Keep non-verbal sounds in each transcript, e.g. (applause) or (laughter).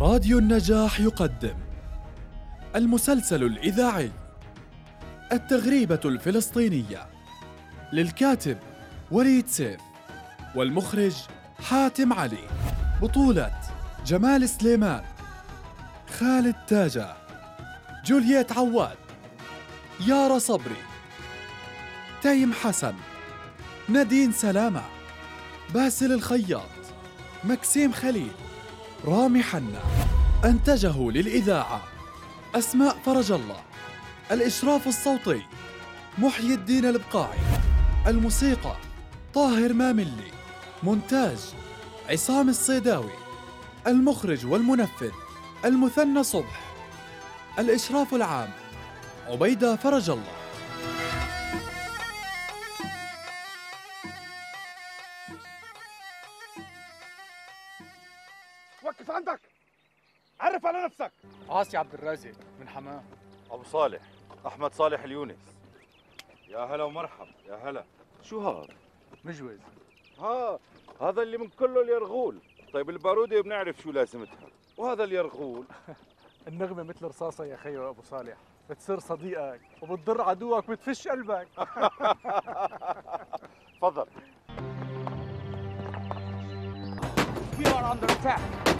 راديو النجاح يقدم المسلسل الإذاعي التغريبة الفلسطينية للكاتب وليد سيف والمخرج حاتم علي بطولة جمال سليمان خالد تاجة جولييت عواد يارا صبري تيم حسن نادين سلامة باسل الخياط مكسيم خليل. رامي حنا أنتجه للإذاعة أسماء فرج الله الإشراف الصوتي محيي الدين البقاعي الموسيقى طاهر ماملي مونتاج عصام الصيداوي المخرج والمنفذ المثنى صبح الإشراف العام عبيدة فرج الله. عندك. عرف على نفسك. عاصي عبد الرازق من حماه أبو صالح أحمد صالح اليونس. يا هلا ومرحب يا هلا. شو هذا؟ مجوز. ها هذا اللي من كله اليرغول. طيب البارودة بنعرف شو لازمتها. وهذا اليرغول؟ (laughs) النغمة مثل رصاصة يا خيو أبو صالح. بتصير صديقك وبتضر عدوك بتفش قلبك. (laughs) تفضل. We are under attack.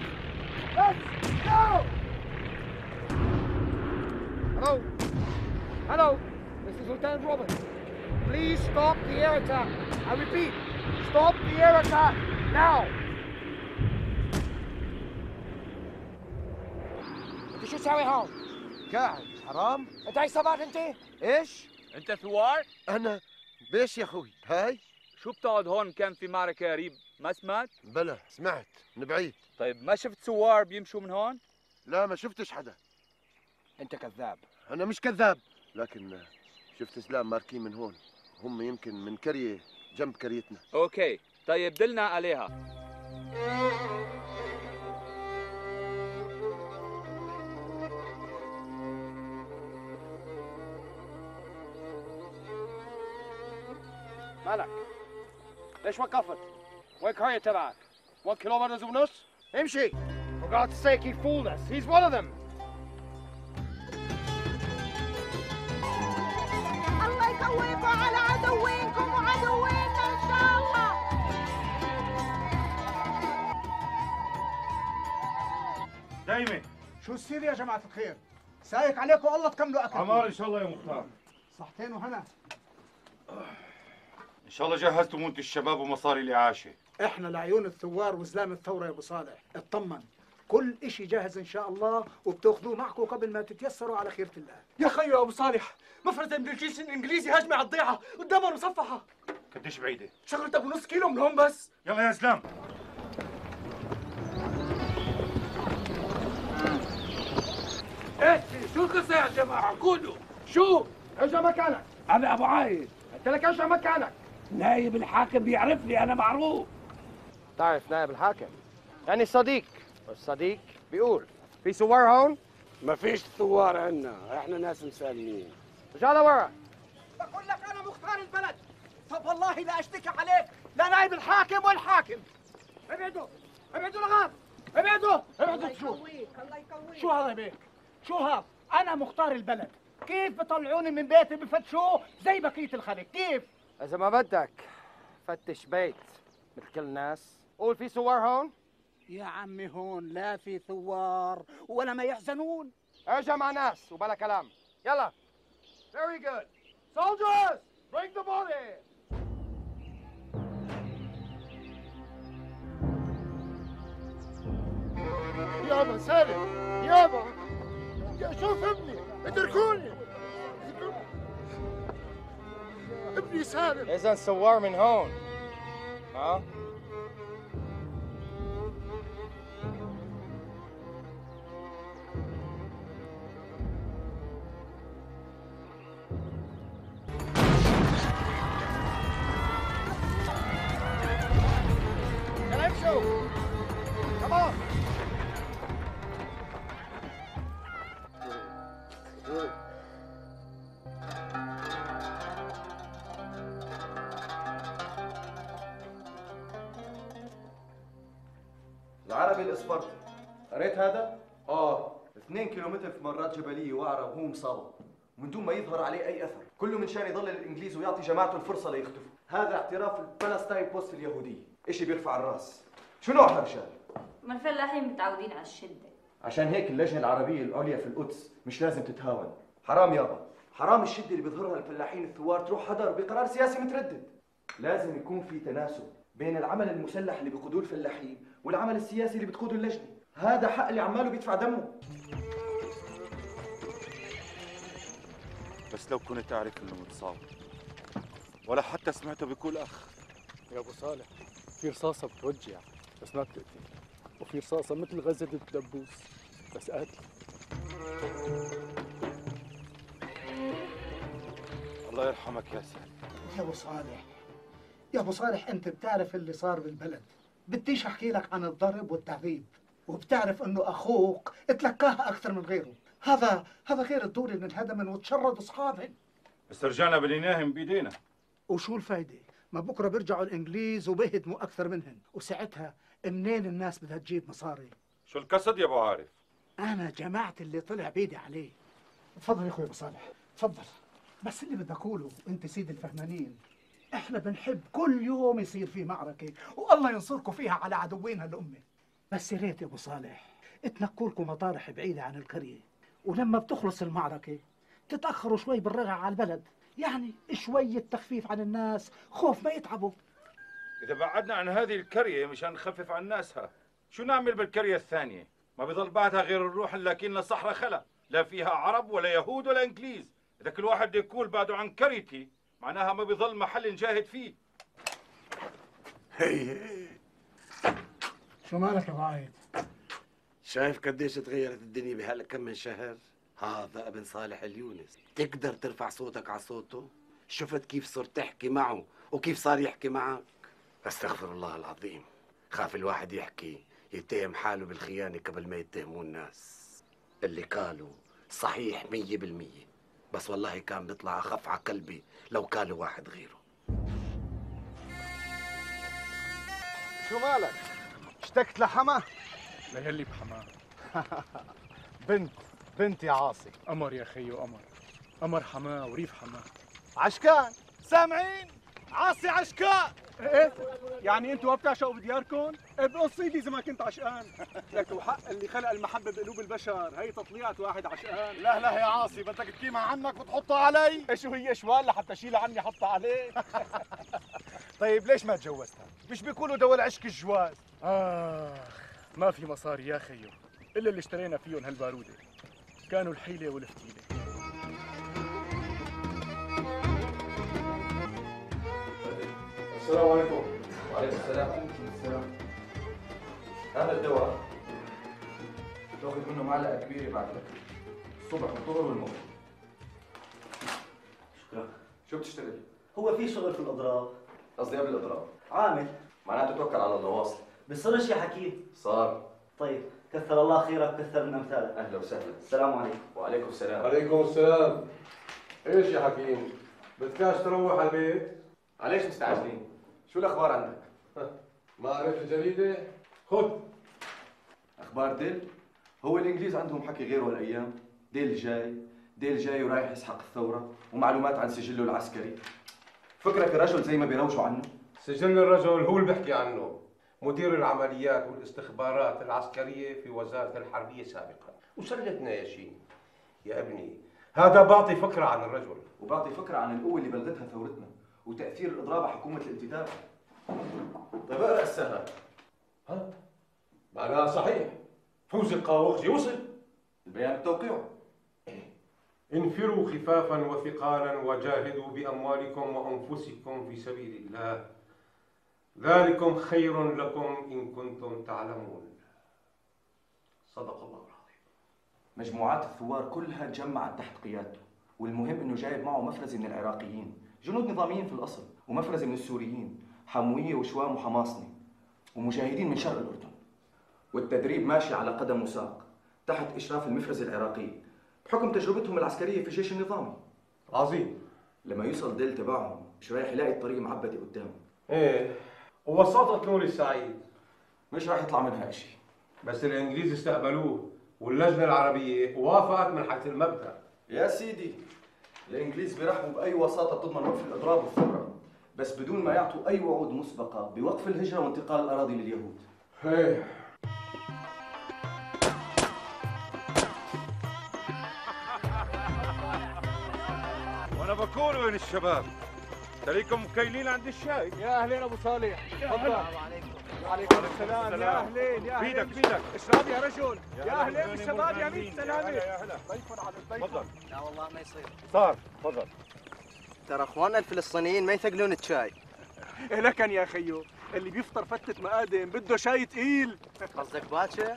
Let's go! Hello? Hello? This is Lieutenant Roberts. Please stop the air attack. I repeat, stop the air attack now! انت شو تساوي هون؟ قاعد حرام انت عصابات انت؟ ايش انت ثوار؟ انا بيش يا اخوي هاي شو بتقعد هون كان في معركة قريب؟ ما سمعت؟ بلا سمعت من بعيد طيب ما شفت ثوار بيمشوا من هون؟ لا ما شفتش حدا أنت كذاب أنا مش كذاب لكن شفت إسلام ماركين من هون هم يمكن من كرية جنب كريتنا أوكي طيب دلنا عليها مالك؟ ليش وقفت؟ وين تبعك؟ 1 كيلومتر ونص؟ امشي! For God's sake, he fooled us. He's one of them. الله يقويكم على عدوينكم وعدوينا إن شاء الله دايما شو السير يا جماعة الخير؟ سايق عليكم الله تكملوا أكل عمار إن شاء الله يا مختار صحتين وهنا إن شاء الله جهزتوا مونت الشباب ومصاري الاعاشه إحنا لعيون الثوار وزلام الثورة يا أبو صالح. اطمن. كل إشي جاهز إن شاء الله وبتأخذوه معكم قبل ما تتيسروا على خيرة الله. يا خيو أبو صالح مفرزة من الجيش الإنجليزي هجمة على الضيعة قدامها مصفحة. قديش بعيدة؟ شغلت أبو نص كيلو من هون بس. يلا يا إسلام. إيش شو القصة يا جماعة؟ قولوا. شو؟ ارجع مكانك. أنا أبو عايد. قلت لك ارجع مكانك. نايب الحاكم بيعرفني أنا معروف. تعرف نائب الحاكم. يعني صديق والصديق بيقول في سوار هون؟ ما فيش ثوار عنا إحنا ناس مسالمين. رجع لورا بقول لك أنا مختار البلد. طب والله لا أشتكي عليك لا نائب الحاكم والحاكم. ابعدوا ابعدوا لغاب ابعدوا. ابعدوا. شو؟ الله يقويك. شو هذا بيك؟ شو هذا؟ أنا مختار البلد. كيف بطلعوني من بيتي بفتشوه؟ زي بقية الخلق. كيف؟ إذا ما بدك فتش بيت مثل كل الناس. قول في سوار هون. يا عمي هون لا في ثوار ولا ما يحزنون. ارجع مع ناس وبلا كلام. يلا. Very good. Soldiers, bring the body. يابا سالم يابا. يا شوف ابني اتركوني. ابني سالم. اذا سوار من هون. ها؟ معبل اسبرتا قريت هذا؟ آه. 2 كيلومتر في مرات جبلية وعره وهو مصاب من دون ما يظهر عليه أي أثر. كله من شأن يضل الإنجليز ويعطي جماعته الفرصة ليختفوا. هذا اعتراف ال Palestine Post اليهوديه إشي بيرفع الرأس. شو نوع هالرجال ما الفلاحين متعودين على الشدة. عشان هيك اللجنة العربية العليا في القدس مش لازم تتهاون. حرام يابا. حرام الشدة اللي بيظهرها الفلاحين الثوار تروح هدر بقرار سياسي متردد. لازم يكون في تناسب بين العمل المسلح اللي بيقودوه الفلاحين والعمل السياسي اللي بتقوده اللجنة. هذا حق اللي عماله بيدفع دمه. بس لو كنت أعرف إنه متصاب ولا حتى سمعته بيقول أخ. يا أبو صالح في رصاصة بتوجع. بس ما بتقتل. وفي رصاصة مثل غزة الدبوس. بس قاتل الله يرحمك يا سيدي. يا أبو صالح يا أبو صالح أنت بتعرف اللي صار بالبلد. بديش أحكي لك عن الضرب والتعذيب وبتعرف إنه أخوك اتلكاها أكثر من غيره. هذا هذا غير الدور اللي انهدمن وتشرد اصحابهن بس رجعنا بليناهم بإيدينا. وشو الفايدة؟ ما بكرة بيرجعوا الإنجليز وبيهدموا أكثر منهن وساعتها منين الناس بدها تجيب مصاري؟ شو القصد يا أبو عارف؟ أنا جمعت اللي طلع بيدي عليه. تفضل يا أخوي أبو صالح تفضل. بس اللي بدي أقوله أنت سيد الفهمانين. إحنا بنحب كل يوم يصير في معركة والله ينصركم فيها على عدوين هالامه بس يا ريت يا أبو صالح تنقوا لكم مطارح بعيدة عن القريه ولما بتخلص المعركة تتأخروا شوي بالرجعه على البلد. يعني شوية تخفيف عن الناس خوف ما يتعبوا. إذا بعدنا عن هذه الكرية مشان نخفف عن ناسها شو نعمل بالكرية الثانية؟ ما بيضل بعدها غير الروح لكن صحراء خلا. لا فيها عرب ولا يهود ولا إنجليز. إذا كل واحد يقول بعده عن كريتي معناها ما بيضل محل نجاهد فيه. هي شو مالك يا ابو عايد شايف قديش تغيرت الدنيا بهالكم من شهر؟ هذا ابن صالح اليونس. تقدر ترفع صوتك على صوته؟ شفت كيف صرت تحكي معه وكيف صار يحكي معك؟ أستغفر الله العظيم. خاف الواحد يحكي يتهم حاله بالخيانة قبل ما يتهموا الناس. اللي قالوا صحيح مية بالمية. بس والله كان بيطلع أخف على قلبي لو قالوا واحد غيره. شو مالك؟ اشتقت لحما؟ ليلي بحماه (laughs) بنت بنت يا عاصي. قمر يا خيو قمر قمر حماه وريف حماه عشكان سامعين؟ عاصي عشكان إيه؟ يعني أنتوا ما بتعشقوا بدياركم؟ بقص ايدي إذا ما كنت عشقان. لك وحق اللي خلق المحبة بقلوب البشر. هي تطليعة واحد عشقان. لا لا يا عاصي بدك تقيمها عنك وتحطها علي؟ إيش وهي شوال لحتى اشيلها عني حطها عليه؟ (laughs) طيب ليش ما تجوزتها مش بيقولوا دول عشق الجواز؟ آخ ما في مصاري يا خيو. إلا اللي اشترينا فيهم هالبارودة. كانوا الحيلة والفتيلة. السلام عليكم. وعليكم السلام. هذا الدواء تاخذ منه معلقة كبيرة بعد الأكل. الصبح والظهر والمغرب. شكرا. شو بتشتغل؟ هو في شغل في الأضراب. قصدي قبل الأضراب. عامل. معناته توكل على الله واصل. بصيرش يا حكيم. صار. طيب كثر الله خيرك كثر من أمثالك. أهلا وسهلا. السلام عليكم. وعليكم السلام. عليكم السلام. إيش يا حكيم؟ بدكاش تروح على البيت؟ عليش مستعجلين؟ شو الأخبار عندك؟ (laughs) ما عرفت الجريده خذ أخبار ديل؟ هو الإنجليز عندهم حكي غيره هالأيام. ديل جاي ديل جاي ورايح يسحق الثورة ومعلومات عن سجله العسكري. فكرك الرجل زي ما بيروجوا عنه؟ سجل الرجل هو اللي بيحكي عنه. مدير العمليات والاستخبارات العسكرية في وزارة الحربية سابقا. وشغلتنا يا شين يا ابني هذا بعطي فكرة عن الرجل. وبعطي فكرة عن القوة اللي بلغتها ثورتنا وتأثير الاضراب على حكومة الانتداب. طيب اقرأ السهل ها؟ معناها صحيح. فوزي القاوخجي وصل البيان بتوقيعه انفروا خفافا وثقالا وجاهدوا بأموالكم وأنفسكم في سبيل الله. ذلكم خير لكم إن كنتم تعلمون. صدق الله العظيم. مجموعات الثوار كلها تجمعت تحت قيادته والمهم إنه جايب معه مفرزه من العراقيين جنود نظاميين في الأصل ومفرزه من السوريين حموية وشوام وحماصني ومجاهدين من شرق الأردن. والتدريب ماشي على قدم وساق تحت إشراف المفرزه العراقيه بحكم تجربتهم العسكرية في الجيش النظامي. عظيم. لما يوصل ديل تبعهم مش رايح يلاقي الطريق معبده قدامه. إيه ووساطة نور السعيد. مش راح يطلع منها شيء بس الإنجليز استقبلوه واللجنة العربية وافقت من حيث المبدأ. يا سيدي الإنجليز بيرحبوا بأي وساطة بتضمن وقف الإضراب والثورة بس بدون ما يعطوا أي وعود مسبقة بوقف الهجرة وانتقال الأراضي لليهود. هي بكون وين الشباب. تريكم مكيلين عند الشاي. يا أهلين أبو صالح. تفضل. وعليكم. السلام. يا أهلين يا أهلين. بيدك. بيدك اشرب يا رجل. يا أهلين بالشباب يا مهمين. ميت يا سلامه هلا يا هلا. ضيف على الضيف تفضل. لا والله ما يصير. صار تفضل. ترى أخواننا الفلسطينيين ما يثقلون الشاي. لكن يا خيو اللي بيفطر فتة مقادم بده شاي تقيل. قصدك باتشا؟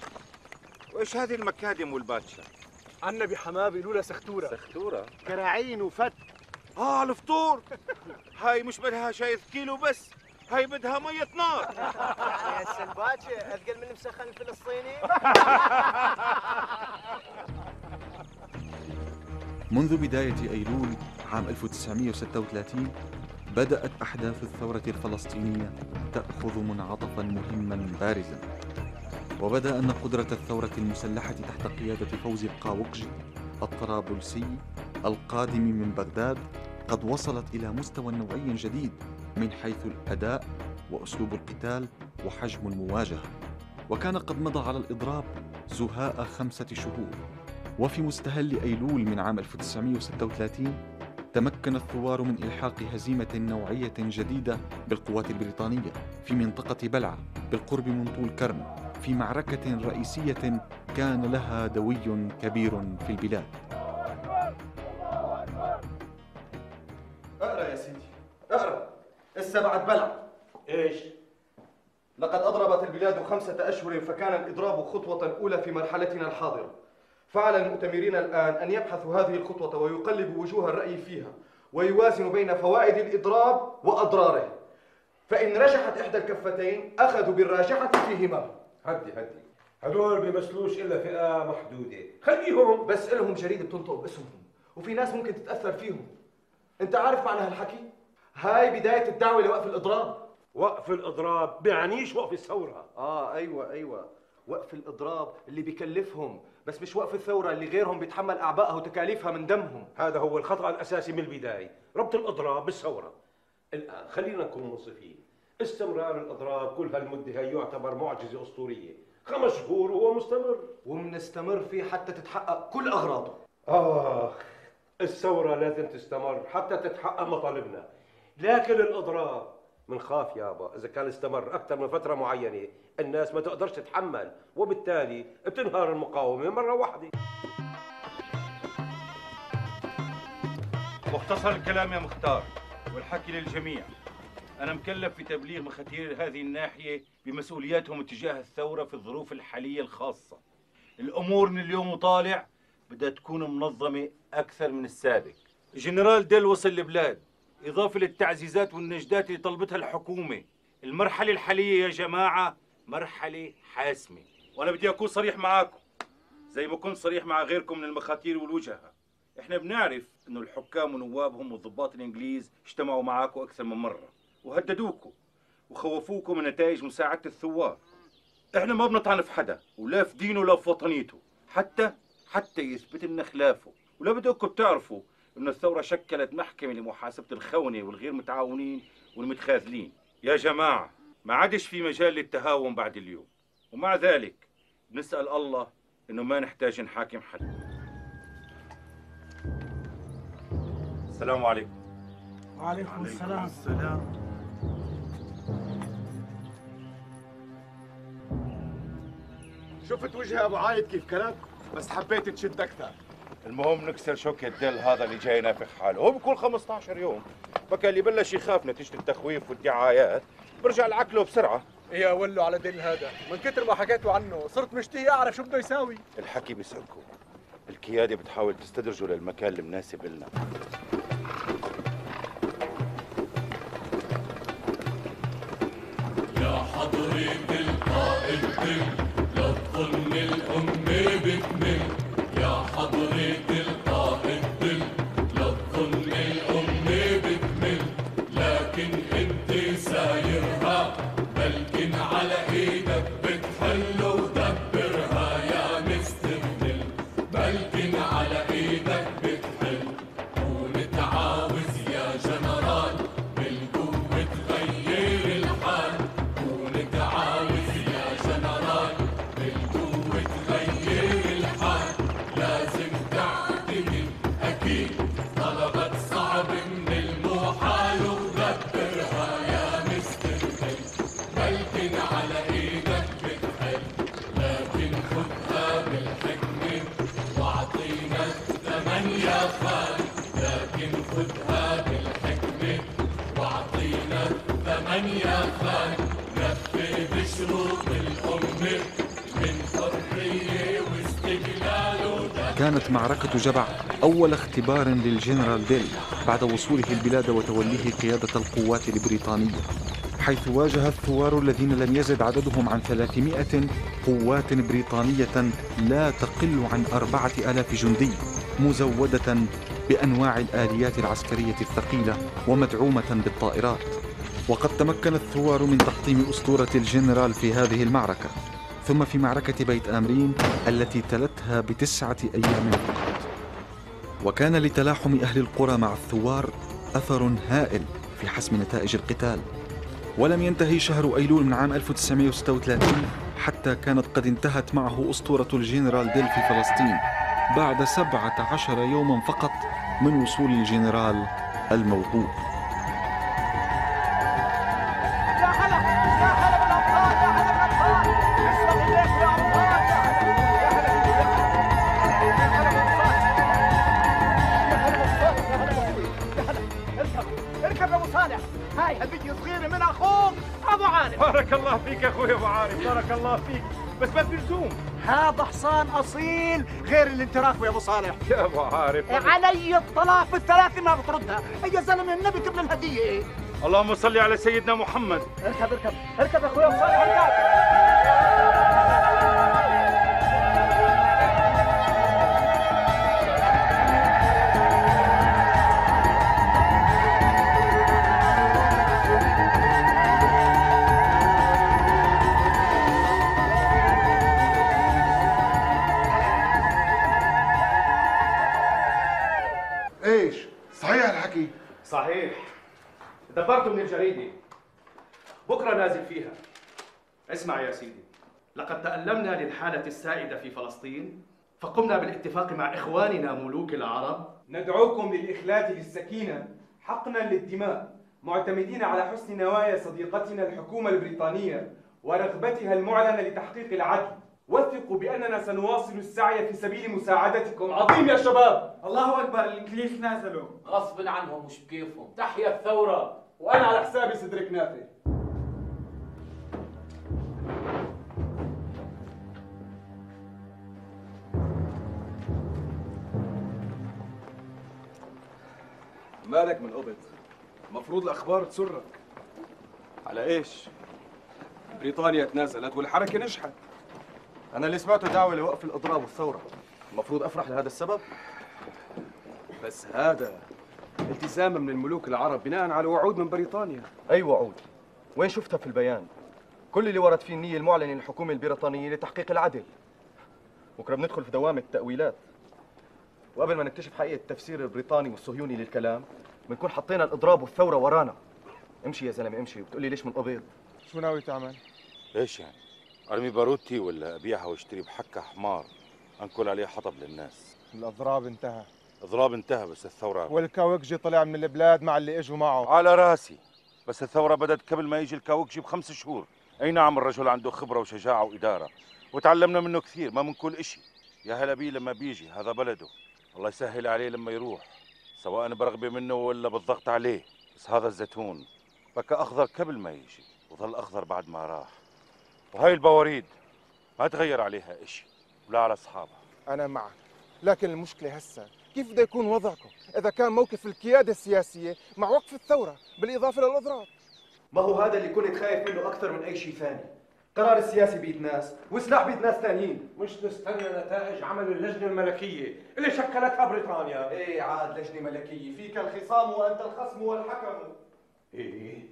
وإيش هذه المكادم والباتشا؟ عنا بحماه بيقولوا لها سختورة. سختورة. كراعين وفت. آه الفطور. هاي مش بدها شاي كيلو بس هاي بدها مية نار. يعني هسه الباتشا أثقل من المسخن الفلسطيني. منذ بداية أيلول عام 1936 بدأت أحداث الثورة الفلسطينية تأخذ منعطفا مهما بارزا. وبدأ أن قدرة الثورة المسلحة تحت قيادة فوزي القاوقجي الطرابلسي القادم من بغداد قد وصلت إلى مستوى نوعي جديد من حيث الأداء وأسلوب القتال وحجم المواجهة. وكان قد مضى على الإضراب زهاء خمسة شهور. وفي مستهل أيلول من عام 1936 تمكن الثوار من إلحاق هزيمة نوعية جديدة بالقوات البريطانية في منطقة بلعة بالقرب من طول كرم في معركة رئيسية كان لها دوي كبير في البلاد. السبعة بلع. إيش؟ لقد أضربت البلاد خمسة أشهر فكان الإضراب خطوة أولى في مرحلتنا الحاضرة. فعلى المؤتمرين الآن أن يبحثوا هذه الخطوة ويقلبوا وجوه الرأي فيها ويوازنوا بين فوائد الإضراب وأضراره. فإن رجحت إحدى الكفتين أخذوا بالراجحة فيهما. هدي هدي. هدول بيمثلوش إلا فئة محدودة. خليهم. بس إلهم جريدة بتنطق باسمهم وفي ناس ممكن تتأثر فيهم. أنت عارف معنى هالحكي؟ هاي بداية الدعوة لوقف الإضراب. وقف الإضراب بيعنيش وقف الثورة. آه أيوة أيوة. وقف الإضراب اللي بيكلفهم بس مش وقف الثورة اللي غيرهم بيتحمل أعبائها وتكاليفها من دمهم. هذا هو الخطأ الأساسي من البداية. ربط الإضراب بالثورة. الآن خلينا نكون منصفين. استمرار الإضراب كل هالمدة هي يعتبر معجزة أسطورية. خمس شهور وهو مستمر. ومنستمر فيه حتى تتحقق كل أغراضه. آخ الثورة لازم تستمر حتى تتحقق مطالبنا. لكن الإضراب منخاف يابا إذا كان استمر أكثر من فترة معينة الناس ما تقدرش تتحمل وبالتالي بتنهار المقاومة مرة واحدة. مختصر الكلام يا مختار والحكي للجميع. أنا مكلف في تبليغ مخاتير هذه الناحية بمسؤولياتهم تجاه الثورة في الظروف الحالية الخاصة. الأمور من اليوم وطالع بدها تكون منظمة أكثر من السابق. الجنرال ديل وصل البلاد إضافة للتعزيزات والنجدات اللي طلبتها الحكومة. المرحلة الحالية يا جماعة مرحلة حاسمة. وأنا بدي أكون صريح معاكم. زي ما كنت صريح مع غيركم من المخاتير والوجهة. إحنا بنعرف إنه الحكام ونوابهم والضباط الإنجليز اجتمعوا معاكم أكثر من مرة. وهددوكم. وخوفوكم من نتائج مساعدة الثوار. إحنا ما بنطعن في حدا. ولا في دينه ولا في وطنيته. حتى حتى يثبت لنا خلافه. ولا بدكم تعرفوا انه الثورة شكلت محكمة لمحاسبة الخونة والغير متعاونين والمتخاذلين. يا جماعة ما عادش في مجال للتهاون بعد اليوم. ومع ذلك نسأل الله إنه ما نحتاج نحاكم حد. السلام عليكم. وعليكم السلام. السلام. شفت وجه أبو عايد كيف كلام بس حبيت تشد أكثر. المهم نكسر شوكة ديل هذا اللي جاي نافخ حاله. هو بكون 15 يوم. فكان اللي بلش يخاف نتيجة التخويف والدعايات. برجع لعقله بسرعة. يا ولو على ديل هذا. من كتر ما حكيتوا عنه صرت مشتهي أعرف شو بده يساوي. الحكي بيسألكم. القيادة بتحاول تستدرجه للمكان المناسب لنا. يا حضرة القائد دل. لا تظن الأم بتمل. يا خدها بالحكمة واعطينا يا خان نفذ بشروط الأمة من حرية واستقلال كانت معركة جبع أول اختبار للجنرال ديل بعد وصوله البلاد وتوليه قيادة القوات البريطانية حيث واجه الثوار الذين لم يزد عددهم عن 300 قوات بريطانية لا تقل عن أربعة آلاف جندي مزودة بأنواع الآليات العسكرية الثقيلة ومدعومة بالطائرات. وقد تمكن الثوار من تحطيم أسطورة الجنرال في هذه المعركة. ثم في معركة بيت آمرين التي تلتها بتسعة أيام فقط. وكان لتلاحم أهل القرى مع الثوار أثر هائل في حسم نتائج القتال. ولم ينتهي شهر أيلول من عام 1936 حتى كانت قد انتهت معه أسطورة الجنرال ديل في فلسطين. بعد 17 يوما فقط من وصول الجنرال الموعود هذا حصان أصيل غير اللي انت راكبه يا أبو صالح. يا أبو عارف. علي الطلاق في الثلاثه ما بتردها يا زلمة النبي قبل الهدية. اللهم صل على سيدنا محمد. اركب اركب اركب. تألمنا للحالة السائدة في فلسطين؟ فقمنا بالاتفاق مع إخواننا ملوك العرب. ندعوكم للإخلاء للسكينة حقنا للدماء معتمدين على حسن نوايا صديقتنا الحكومة البريطانية ورغبتها المعلنة لتحقيق العدل. وثقوا بأننا سنواصل السعي في سبيل مساعدتكم. عظيم يا شباب! الله أكبر الإنجليز نازلوا. غصب عنهم مش بكيفهم. تحيا الثورة وأنا على حسابي سدرك نافع مالك من قبض. المفروض الأخبار تسرك. على إيش؟ بريطانيا تنازلت والحركة نجحت. أنا اللي سمعته دعوة لوقف الإضراب والثورة. المفروض أفرح لهذا السبب؟ بس هذا التزاما من الملوك العرب بناء على وعود من بريطانيا. أي وعود؟ وين شفتها في البيان؟ كل اللي ورد فيه النية المعلنة للحكومة البريطانية لتحقيق العدل. بكرة بندخل في دوامة التأويلات. وقبل ما نكتشف حقيقة التفسير البريطاني والصهيوني للكلام بنكون حطينا الإضراب والثورة ورانا. امشي يا زلمة امشي وبتقولي ليش منقبض؟ شو ناوي تعمل؟ إيش يعني؟ أرمي باروتي ولا أبيعها وأشتري بحقه حمار؟ أنقل عليه حطب للناس. الأضراب انتهى. اضراب انتهى بس الثورة والكاوكجي طلع من البلاد مع اللي إجوا معه. على راسي. بس الثورة بدت قبل ما يجي الكاوكجي بخمس شهور. أي نعم الرجل عنده خبرة وشجاعة وإدارة. وتعلمنا منه كثير ما من كل إشي. يا هلا بيه لما بيجي هذا بلده. الله يسهل عليه لما يروح سواء برغبة منه ولا بالضغط عليه. بس هذا الزيتون بكى أخضر قبل ما يجي وظل أخضر بعد ما راح. وهاي البواريد ما تغير عليها إشي ولا على أصحابها. أنا معك لكن المشكلة هسه كيف بده يكون وضعكم؟ إذا كان موقف القيادة السياسية مع وقف الثورة بالإضافة للاضراب ما هو هذا اللي كنت خايف منه أكثر من أي شيء ثاني؟ قرار السياسي بيد ناس وسلاح بيد ناس ثانيين. مش نستنى نتائج عمل اللجنة الملكية اللي شكلتها بريطانيا. إيه عاد لجنة ملكية. فيك الخصام وأنت الخصم والحكم. إيه.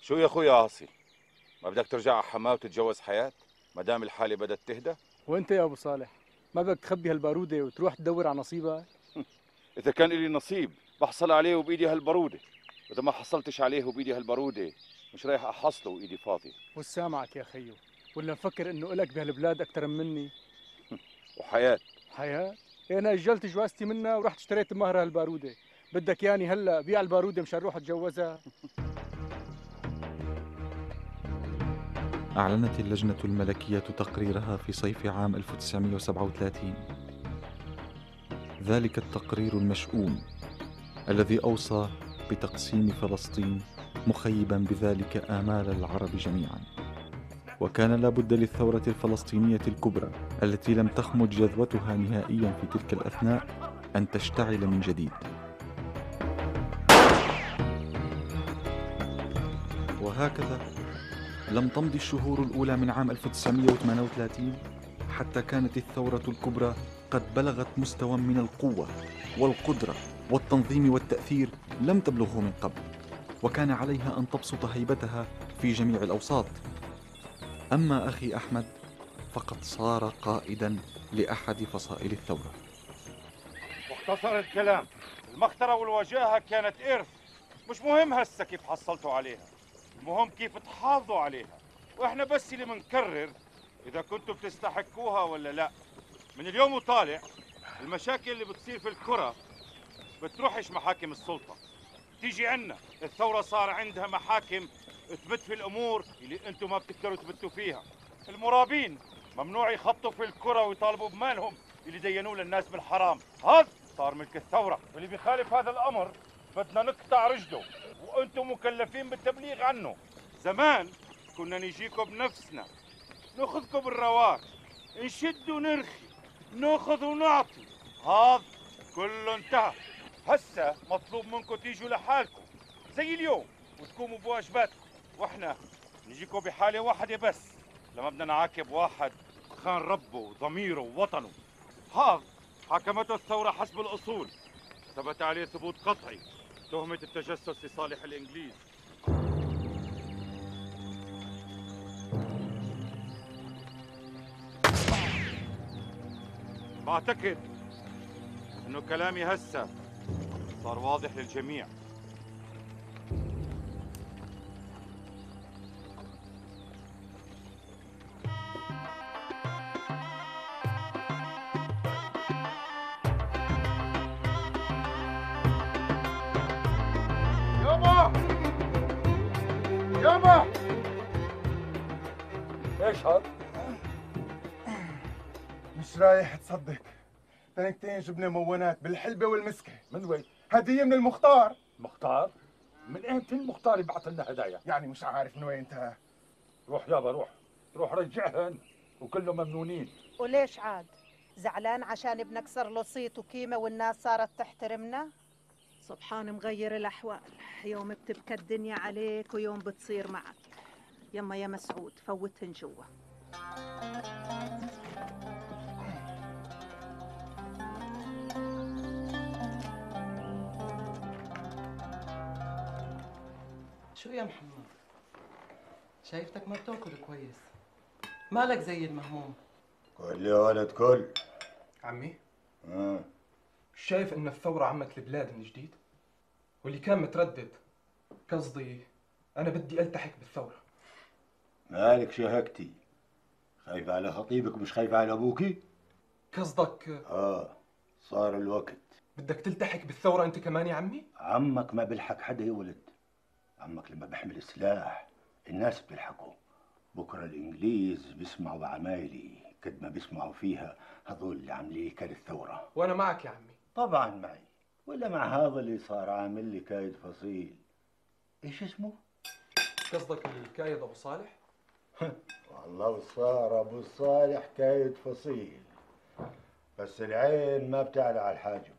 شو يا أخوي عاصي؟ ما بدك ترجع على حماة وتتجوز حياة؟ ما دام الحالة بدت تهدى؟ وأنت يا أبو صالح؟ ما بدك تخبي هالبارودة وتروح تدور على نصيبك (laughs) إذا كان لي نصيب بحصل عليه وبإيدي هالبرودة وإذا ما حصلتش عليه وبإيدي هالبرودة مش رايح أحصله وإيدي فاضية. والسامعك يا خيو ولا مفكر إنه إلك بهالبلاد أكثر مني؟ (laughs) وحياة. حياة؟ إيه أنا أجلت جوازتي منها ورحت اشتريت مهرها هالبارودة. بدك ياني هلأ بيع البارودة مشان أروح أتجوزها؟ (laughs) أعلنت اللجنة الملكية تقريرها في صيف عام 1937 ذلك التقرير المشؤوم الذي أوصى بتقسيم فلسطين مخيبا بذلك آمال العرب جميعا. وكان لا بد للثورة الفلسطينية الكبرى التي لم تخمد جذوتها نهائيا في تلك الأثناء أن تشتعل من جديد. وهكذا لم تمض الشهور الأولى من عام 1938 حتى كانت الثورة الكبرى قد بلغت مستوى من القوة والقدرة والتنظيم والتأثير لم تبلغه من قبل وكان عليها أن تبسط هيبتها في جميع الأوساط. أما أخي أحمد فقد صار قائدا لأحد فصائل الثورة. مختصر الكلام. المخطرة والوجاهة كانت إرث. مش مهم هسه كيف حصلتوا عليها. المهم كيف تحافظوا عليها. وإحنا بس اللي بنكرر إذا كنتوا بتستحقوها ولا لا. من اليوم وطالع المشاكل اللي بتصير في الكرة بتروحش محاكم السلطة. تيجي عنا الثورة صار عندها محاكم تبت في الأمور اللي أنتم ما بتقدروا تبتوا فيها. المرابين ممنوع يخطوا في الكرة ويطالبوا بمالهم اللي دينوه للناس بالحرام. هذا صار ملك الثورة. واللي بيخالف هذا الأمر بدنا نقطع رجله. وأنتم مكلفين بالتبليغ عنه. زمان كنا نجيكم بنفسنا ناخذكم بالرواق نشد ونرخي ناخذ ونعطي. هذا كله انتهى. هسه مطلوب منكم تيجوا لحالكم. زي اليوم وتقوموا بواجباتكم. وإحنا نجيكم بحالة واحدة بس. لما بدنا نعاقب واحد خان ربه وضميره ووطنه. هذا حكمته الثورة حسب الأصول. ثبت عليه ثبوت قطعي. تهمة التجسس لصالح الإنجليز. بعتقد أنه كلامي هسه صار واضح للجميع. رايح تصدق. تنكتين جبنة مونات بالحلبة والمسكة. من وين؟ هدية من المختار. مختار؟ من إمتى المختار يبعث لنا هدايا؟ يعني مش عارف من وين انت. روح يابا روح. روح رجعهن. وكلهم ممنونين. وليش عاد؟ زعلان عشان ابنك صار له صيت وقيمة والناس صارت تحترمنا؟ سبحان مغير الأحوال. يوم بتبكى الدنيا عليك ويوم بتصير معك. يما يا مسعود فوتهن جوا. شو يا محمد شايفتك ما بتاكل كويس. مالك زي المهموم كل يا ولد كل. عمي آه. شايف إن الثورة عمت البلاد من جديد؟ واللي كان متردد قصدي أنا بدي ألتحق بالثورة. مالك شهقتي خايف على خطيبك مش خايف على ابوكي قصدك آه صار الوقت. بدك تلتحق بالثورة أنت كمان يا عمي؟ عمك ما بيلحق حدا يا ولد. عمك لما بيحمل سلاح الناس بيلحقوا بكرة الإنجليز بيسمعوا بعمايلي قد ما بيسمعوا فيها هذول اللي عاملين كاد الثوره وأنا معك يا عمي. طبعا معي. ولا مع هذا اللي صار عامل لي كايد فصيل. إيش اسمه؟ قصدك الكايد أبو صالح؟ (laughs) والله صار أبو صالح كايد فصيل. بس العين ما بتعلى على الحاجب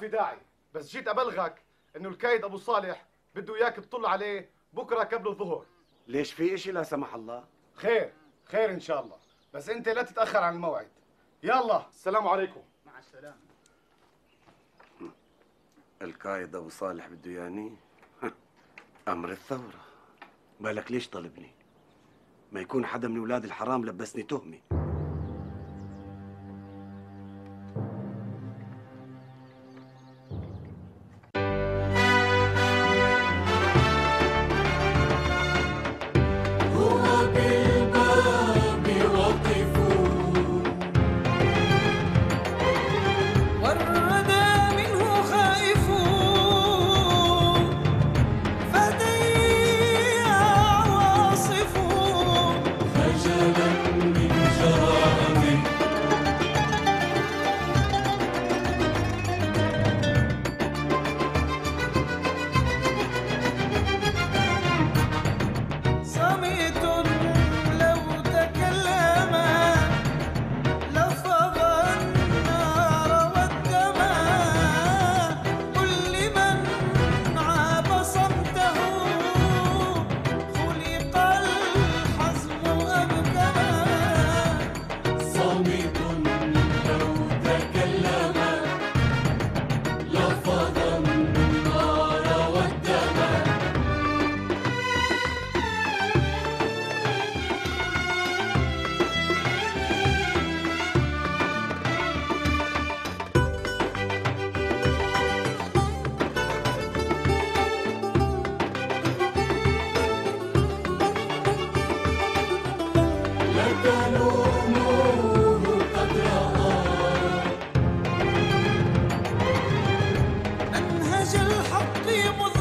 في داعي بس جيت أبلغك إنه الكايد أبو صالح بده إياك تطل عليه بكرة قبل الظهر. ليش في إشي لا سمح الله؟ خير خير إن شاء الله بس أنت لا تتأخر عن الموعد. يلا السلام عليكم. مع السلامة. القائد أبو صالح بده ياني (laughs) أمر الثورة. بالك ليش طلبني؟ ما يكون حدا من أولاد الحرام لبسني تهمة. yaptığımız